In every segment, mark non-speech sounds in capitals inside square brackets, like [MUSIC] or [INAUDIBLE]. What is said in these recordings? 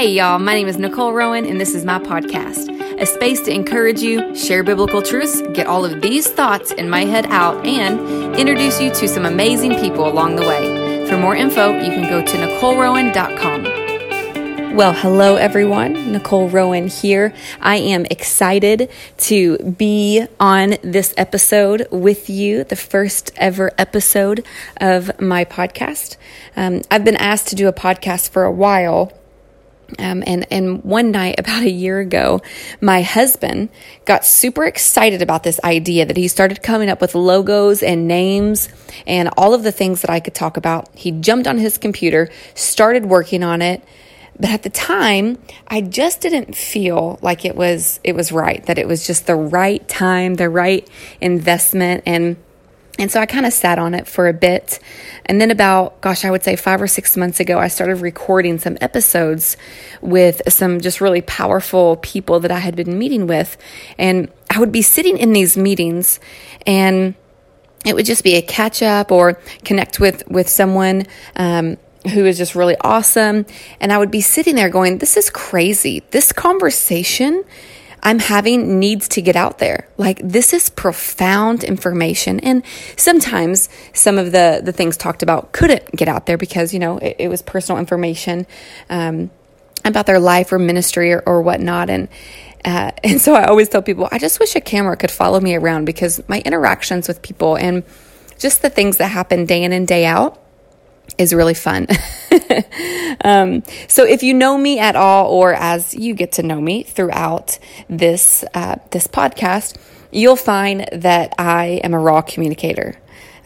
Hey, y'all, my name is Nicole Rowan, and this is my podcast, a space to encourage you, share biblical truths, get all of these thoughts in my head out, and introduce you to some amazing people along the way. For more info, you can go to NicoleRowan.com. Well, hello everyone. Nicole Rowan here. I am excited to be on this episode with you, the first ever episode of my podcast. Um, I've been asked to do a podcast for a while um, and and one night [LAUGHS] about a year ago, my husband got super excited about this idea that he started coming up with logos and names and all of the things that I could talk about. He jumped on his computer, started working on it, but at the time, I just didn't feel like it was it was right. That it was just the right time, the right investment, and and so I kind of sat on it for a bit. And then, about, gosh, I would say five or six months ago, I started recording some episodes with some just really powerful people that I had been meeting with. And I would be sitting in these meetings and it would just be a catch up or connect with, with someone. Um, who is just really awesome. And I would be sitting there going, This is crazy. This conversation I'm having needs to get out there. Like this is profound information. And sometimes some of the, the things talked about couldn't get out there because, you know, it, it was personal information um, about their life or ministry or, or whatnot. And, uh, [LAUGHS] and so I always tell people, I just wish a camera could follow me around because my interactions with people and just the things that happen day in and day out is really fun. [LAUGHS] [LAUGHS] um, so if you know me at all, or as you get to know me throughout this uh, this podcast, you'll find that I am a raw communicator.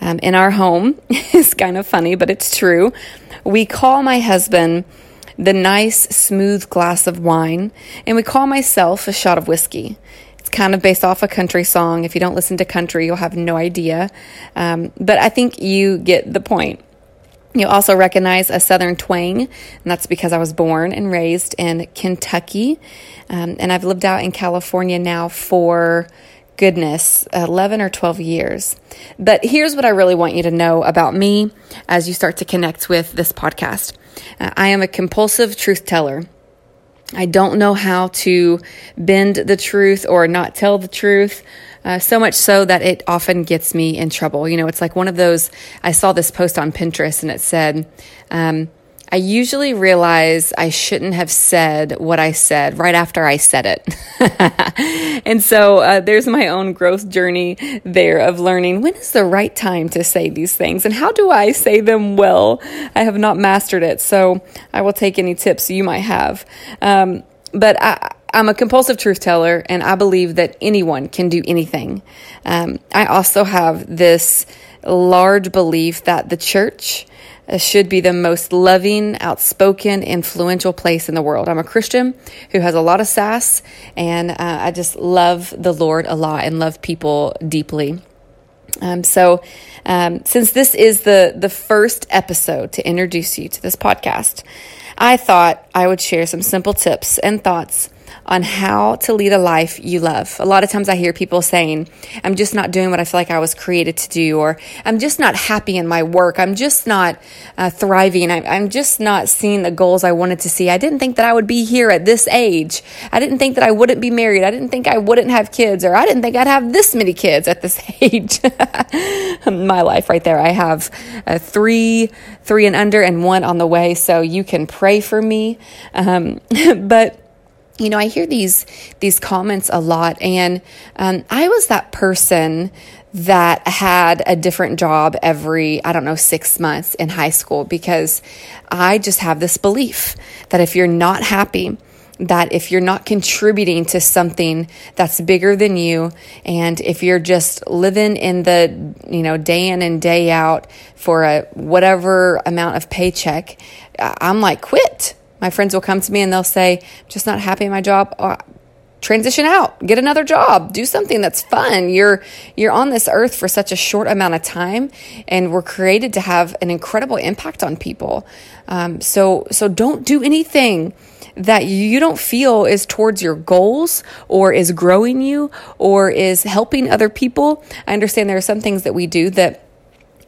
Um, in our home, [LAUGHS] it's kind of funny, but it's true. We call my husband the nice, smooth glass of wine, and we call myself a shot of whiskey. It's kind of based off a country song. If you don't listen to country, you'll have no idea. Um, but I think you get the point. You'll also recognize a Southern twang, and that's because I was born and raised in Kentucky. Um, and I've lived out in California now for goodness, 11 or 12 years. But here's what I really want you to know about me as you start to connect with this podcast uh, I am a compulsive truth teller. I don't know how to bend the truth or not tell the truth. Uh, so much so that it often gets me in trouble. You know, it's like one of those. I saw this post on Pinterest and it said, um, I usually realize I shouldn't have said what I said right after I said it. [LAUGHS] and so uh, there's my own growth journey there of learning when is the right time to say these things and how do I say them well. I have not mastered it, so I will take any tips you might have. Um, but I, I'm a compulsive truth teller, and I believe that anyone can do anything. Um, I also have this large belief that the church uh, should be the most loving, outspoken, influential place in the world. I'm a Christian who has a lot of sass, and uh, I just love the Lord a lot and love people deeply. Um, so, um, since this is the the first episode to introduce you to this podcast, I thought I would share some simple tips and thoughts on how to lead a life you love. A lot of times I hear people saying, I'm just not doing what I feel like I was created to do, or I'm just not happy in my work. I'm just not uh, thriving. I'm, I'm just not seeing the goals I wanted to see. I didn't think that I would be here at this age. I didn't think that I wouldn't be married. I didn't think I wouldn't have kids, or I didn't think I'd have this many kids at this [LAUGHS] age. [LAUGHS] my life right there. I have uh, three, three and under, and one on the way. So you can pray for me. Um, [LAUGHS] but you know, I hear these these comments a lot, and um, I was that person that had a different job every I don't know six months in high school because I just have this belief that if you're not happy, that if you're not contributing to something that's bigger than you, and if you're just living in the you know day in and day out for a whatever amount of paycheck, I'm like quit my friends will come to me and they'll say, just not happy in my job. Oh, transition out, get another job, do something that's fun. You're you're on this earth for such a short amount of time, and we're created to have an incredible impact on people. Um, so so don't do anything that you don't feel is towards your goals or is growing you or is helping other people. I understand there are some things that we do that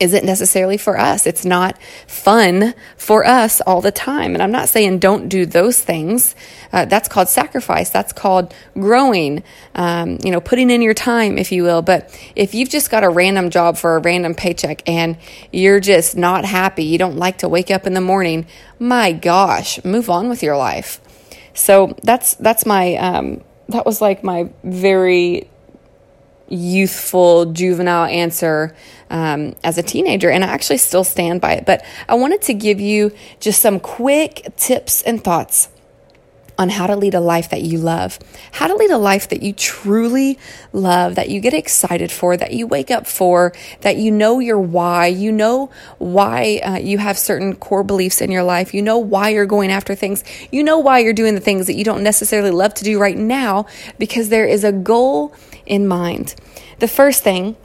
isn't necessarily for us. It's not fun for us all the time. And I'm not saying don't do those things. Uh, that's called sacrifice. That's called growing, um, you know, putting in your time, if you will. But if you've just got a random job for a random paycheck and you're just not happy, you don't like to wake up in the morning, my gosh, move on with your life. So that's, that's my, um, that was like my very youthful, juvenile answer um, as a teenager, and I actually still stand by it. But I wanted to give you just some quick tips and thoughts on how to lead a life that you love, how to lead a life that you truly love, that you get excited for, that you wake up for, that you know your why, you know why uh, you have certain core beliefs in your life, you know why you're going after things, you know why you're doing the things that you don't necessarily love to do right now because there is a goal in mind. The first thing,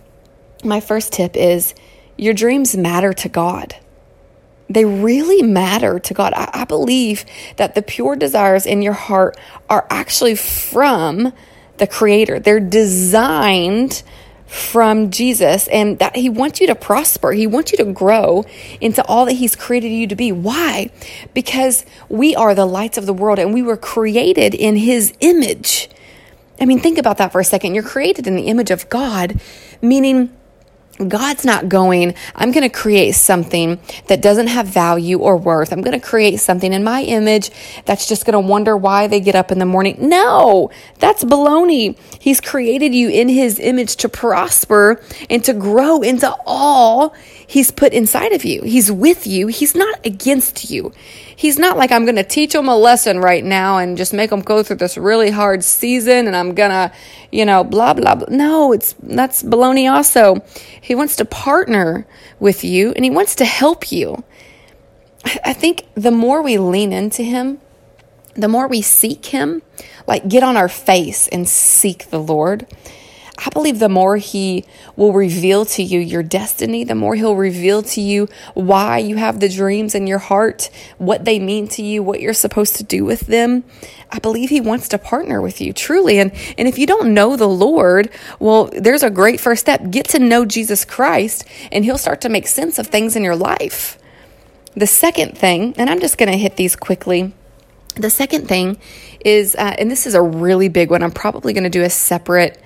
my first tip is your dreams matter to God. They really matter to God. I, I believe that the pure desires in your heart are actually from the Creator. They're designed from Jesus and that he wants you to prosper. He wants you to grow into all that he's created you to be. Why? Because we are the lights of the world and we were created in his image. I mean, think about that for a second. You're created in the image of God, meaning God's not going, I'm going to create something that doesn't have value or worth. I'm going to create something in my image that's just going to wonder why they get up in the morning. No, that's baloney. He's created you in his image to prosper and to grow into all He's put inside of you. He's with you. He's not against you. He's not like, I'm going to teach them a lesson right now and just make them go through this really hard season and I'm going to, you know, blah, blah, blah. No, it's, that's baloney also. He wants to partner with you and he wants to help you. I think the more we lean into him, the more we seek him, like get on our face and seek the Lord, I believe the more He will reveal to you your destiny, the more He'll reveal to you why you have the dreams in your heart, what they mean to you, what you're supposed to do with them. I believe He wants to partner with you truly. And, and if you don't know the Lord, well, there's a great first step. Get to know Jesus Christ, and He'll start to make sense of things in your life. The second thing, and I'm just going to hit these quickly. The second thing is, uh, and this is a really big one, I'm probably going to do a separate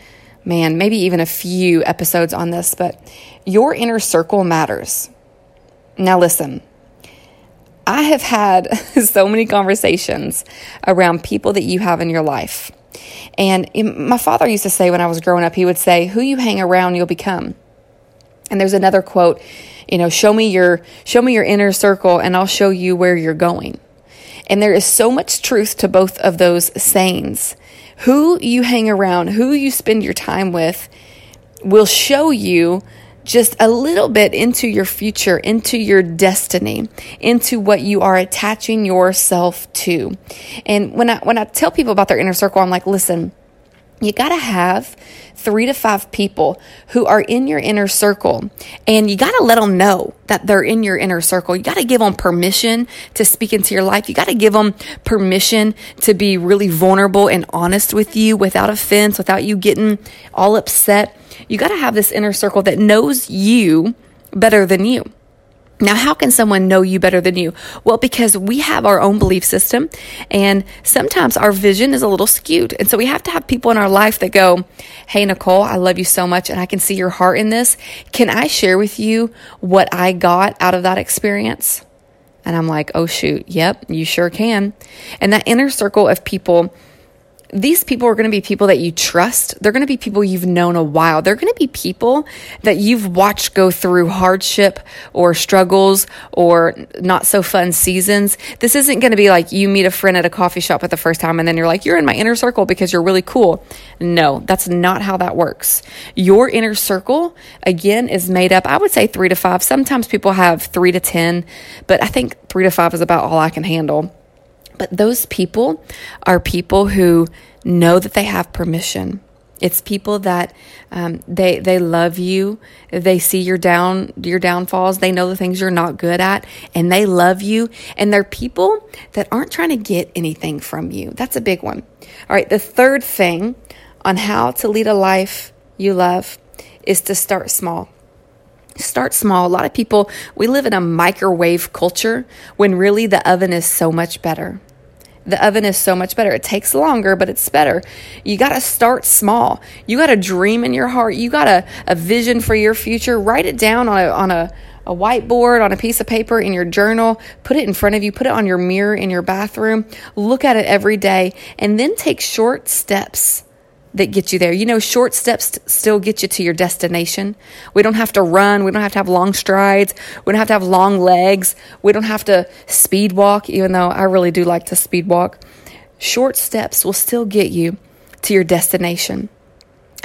man, maybe even a few episodes on this, but your inner circle matters. Now, listen, I have had [LAUGHS] so many conversations around people that you have in your life. And my father used to say when I was growing up, he would say, Who you hang around, you'll become. And there's another quote, you know, show me your show me your inner circle and I'll show you where you're going. And there is so much truth to both of those sayings. Who you hang around, who you spend your time with, will show you just a little bit into your future, into your destiny, into what you are attaching yourself to. And when I when I tell people about their inner circle, I'm like, listen, you got to have three to five people who are in your inner circle and you got to let them know that they're in your inner circle. You got to give them permission to speak into your life. You got to give them permission to be really vulnerable and honest with you without offense, without you getting all upset. You got to have this inner circle that knows you better than you. Now, how can someone know you better than you? Well, because we have our own belief system, and sometimes our vision is a little skewed. And so we have to have people in our life that go, Hey, Nicole, I love you so much, and I can see your heart in this. Can I share with you what I got out of that experience? And I'm like, Oh, shoot, yep, you sure can. And that inner circle of people these people are going to be people that you trust. They're going to be people you've known a while. They're going to be people that you've watched go through hardship or struggles or not so fun seasons. This isn't going to be like you meet a friend at a coffee shop for the first time and then you're like, you're in my inner circle because you're really cool. No, that's not how that works. Your inner circle, again, is made up, I would say three to five. Sometimes people have three to 10, but I think three to five is about all I can handle. But those people are people who know that they have permission. It's people that um, they they love you. They see your down your downfalls. They know the things you're not good at, and they love you. And they're people that aren't trying to get anything from you. That's a big one. All right. The third thing on how to lead a life you love is to start small. Start small. A lot of people, we live in a microwave culture when really the oven is so much better. The oven is so much better. It takes longer, but it's better. You got to start small. You got a dream in your heart. You got a, a vision for your future. Write it down on a, on a, a whiteboard, on a piece of paper, in your journal. Put it in front of you. Put it on your mirror in your bathroom. Look at it every day and then take short steps that get you there. You know, short steps still get you to your destination. We don't have to run. We don't have to have long strides. We don't have to have long legs. We don't have to speed walk, even though I really do like to speed walk. Short steps will still get you to your destination.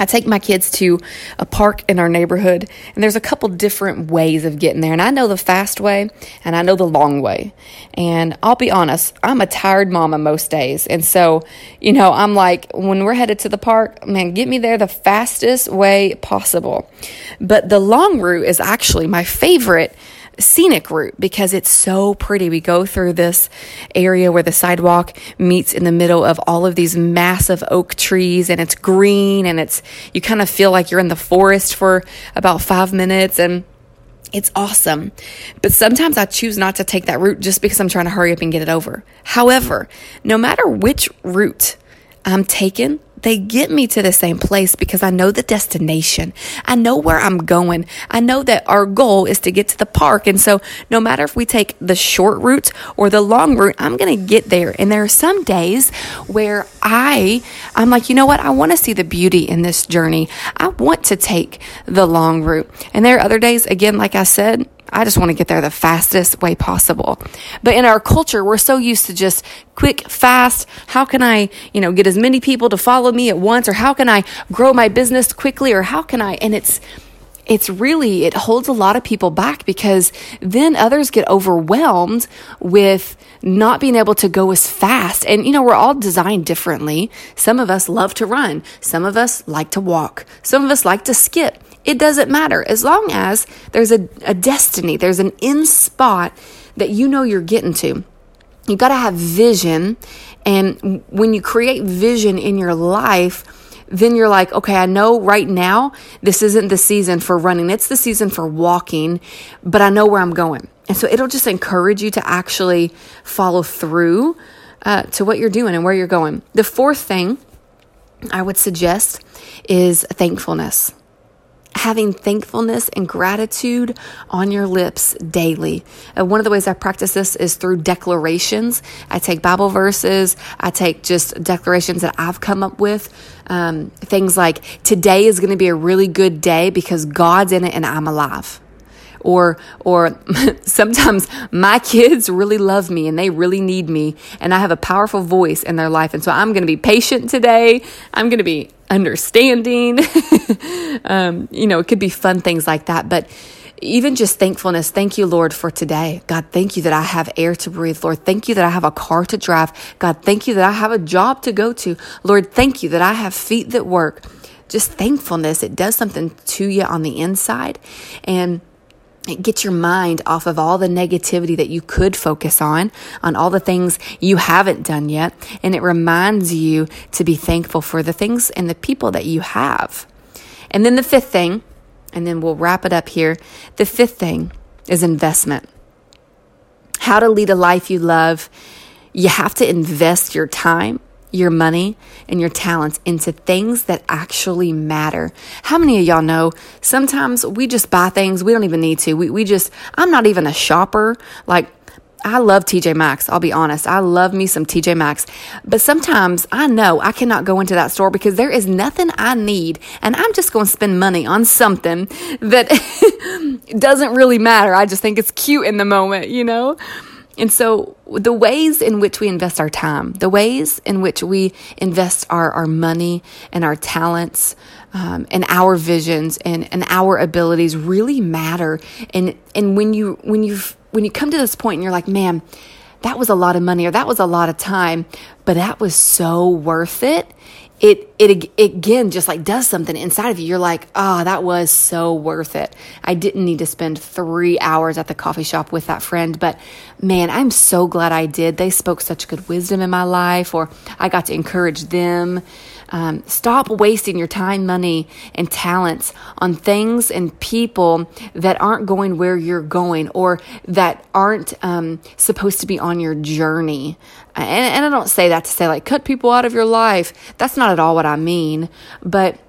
I take my kids to a park in our neighborhood, and there's a couple different ways of getting there. And I know the fast way, and I know the long way. And I'll be honest, I'm a tired mama most days. And so, you know, I'm like, when we're headed to the park, man, get me there the fastest way possible. But the long route is actually my favorite scenic route because it's so pretty. We go through this area where the sidewalk meets in the middle of all of these massive oak trees and it's green and it's, you kind of feel like you're in the forest for about five minutes and it's awesome. But sometimes I choose not to take that route just because I'm trying to hurry up and get it over. However, no matter which route I'm taking, they get me to the same place because I know the destination. I know where I'm going. I know that our goal is to get to the park. And so no matter if we take the short route or the long route, I'm going to get there. And there are some days where I, I'm like, you know what? I want to see the beauty in this journey. I want to take the long route. And there are other days, again, like I said, I just want to get there the fastest way possible. But in our culture, we're so used to just quick, fast. How can I, you know, get as many people to follow me at once? Or how can I grow my business quickly? Or how can I, and it's, it's really, it holds a lot of people back because then others get overwhelmed with not being able to go as fast. And, you know, we're all designed differently. Some of us love to run. Some of us like to walk. Some of us like to skip. It doesn't matter as long as there's a, a destiny, there's an in spot that you know you're getting to. You got to have vision. And when you create vision in your life, then you're like, okay, I know right now this isn't the season for running, it's the season for walking, but I know where I'm going. And so it'll just encourage you to actually follow through uh, to what you're doing and where you're going. The fourth thing I would suggest is thankfulness having thankfulness and gratitude on your lips daily. Uh, one of the ways I practice this is through declarations. I take Bible verses, I take just declarations that I've come up with. Um, things like, today is going to be a really good day because God's in it and I'm alive or or [LAUGHS] sometimes my kids really love me and they really need me and I have a powerful voice in their life and so I'm going to be patient today. I'm going to be understanding. [LAUGHS] um, you know, it could be fun things like that, but even just thankfulness. Thank you, Lord, for today. God, thank you that I have air to breathe. Lord, thank you that I have a car to drive. God, thank you that I have a job to go to. Lord, thank you that I have feet that work. Just thankfulness, it does something to you on the inside. And get your mind off of all the negativity that you could focus on, on all the things you haven't done yet. And it reminds you to be thankful for the things and the people that you have. And then the fifth thing, and then we'll wrap it up here. The fifth thing is investment. How to lead a life you love. You have to invest your time your money and your talents into things that actually matter. How many of y'all know sometimes we just buy things we don't even need to? We, we just, I'm not even a shopper. Like, I love TJ Maxx. I'll be honest. I love me some TJ Maxx. But sometimes I know I cannot go into that store because there is nothing I need. And I'm just going to spend money on something that [LAUGHS] doesn't really matter. I just think it's cute in the moment, you know? And so, the ways in which we invest our time, the ways in which we invest our, our money and our talents um, and our visions and, and our abilities really matter. And, and when you, when you, when you come to this point and you're like, man, that was a lot of money or that was a lot of time, but that was so worth it. It, it, it again just like does something inside of you. You're like, oh, that was so worth it. I didn't need to spend three hours at the coffee shop with that friend, but man, I'm so glad I did. They spoke such good wisdom in my life, or I got to encourage them. Um, stop wasting your time, money, and talents on things and people that aren't going where you're going or that aren't um, supposed to be on your journey. And, and I don't say that to say, like, cut people out of your life. That's not at all what I mean. But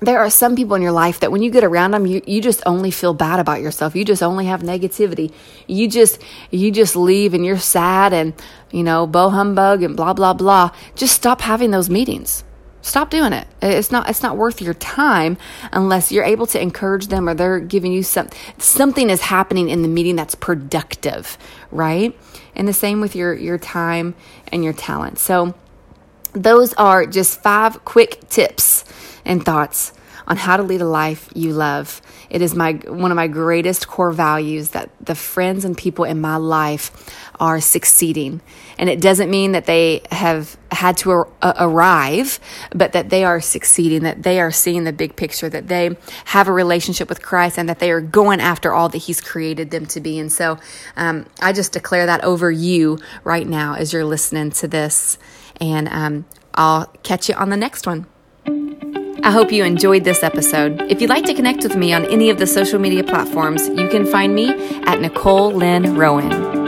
there are some people in your life that when you get around them you, you just only feel bad about yourself. You just only have negativity. You just you just leave and you're sad and you know bo humbug and blah blah blah. Just stop having those meetings. Stop doing it. It's not it's not worth your time unless you're able to encourage them or they're giving you some something is happening in the meeting that's productive right? And the same with your your time and your talent. So those are just five quick tips and thoughts on how to lead a life you love. It is my one of my greatest core values that the friends and people in my life are succeeding. And it doesn't mean that they have had to ar- arrive, but that they are succeeding, that they are seeing the big picture, that they have a relationship with Christ, and that they are going after all that He's created them to be. And so um, I just declare that over you right now as you're listening to this. And um, I'll catch you on the next one. I hope you enjoyed this episode. If you'd like to connect with me on any of the social media platforms, you can find me at Nicole Lynn Rowan.